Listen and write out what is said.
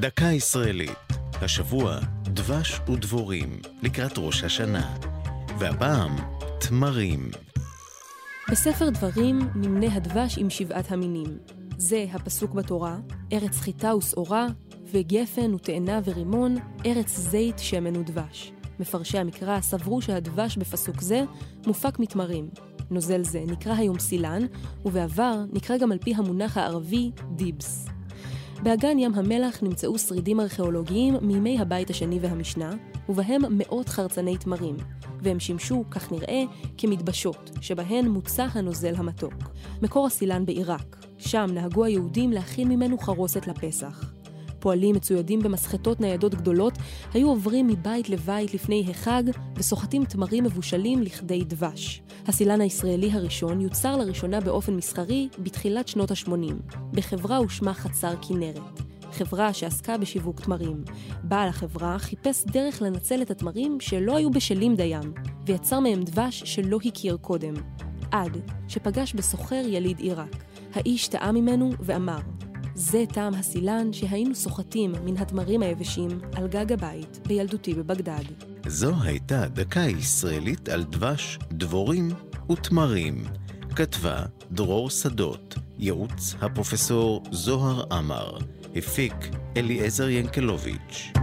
דקה ישראלית. השבוע דבש ודבורים לקראת ראש השנה. והפעם תמרים. בספר דברים נמנה הדבש עם שבעת המינים. זה הפסוק בתורה, ארץ חיטה ושעורה, וגפן ותאנה ורימון, ארץ זית, שמן ודבש. מפרשי המקרא סברו שהדבש בפסוק זה מופק מתמרים. נוזל זה נקרא היום סילן, ובעבר נקרא גם על פי המונח הערבי דיבס. באגן ים המלח נמצאו שרידים ארכיאולוגיים מימי הבית השני והמשנה, ובהם מאות חרצני תמרים, והם שימשו, כך נראה, כמתבשות, שבהן מוצע הנוזל המתוק. מקור הסילן בעיראק, שם נהגו היהודים להכין ממנו חרוסת לפסח. פועלים מצוידים במסחטות ניידות גדולות היו עוברים מבית לבית לפני החג וסוחטים תמרים מבושלים לכדי דבש. הסילן הישראלי הראשון יוצר לראשונה באופן מסחרי בתחילת שנות ה-80, בחברה ושמה חצר כנרת. חברה שעסקה בשיווק תמרים. בעל החברה חיפש דרך לנצל את התמרים שלא היו בשלים דיים, ויצר מהם דבש שלא הכיר קודם. עד שפגש בסוחר יליד עיראק. האיש טעה ממנו ואמר, זה טעם הסילן שהיינו סוחטים מן התמרים היבשים על גג הבית בילדותי בבגדד. זו הייתה דקה ישראלית על דבש, דבורים ותמרים. כתבה דרור שדות, ייעוץ הפרופסור זוהר עמר, הפיק אליעזר ינקלוביץ'.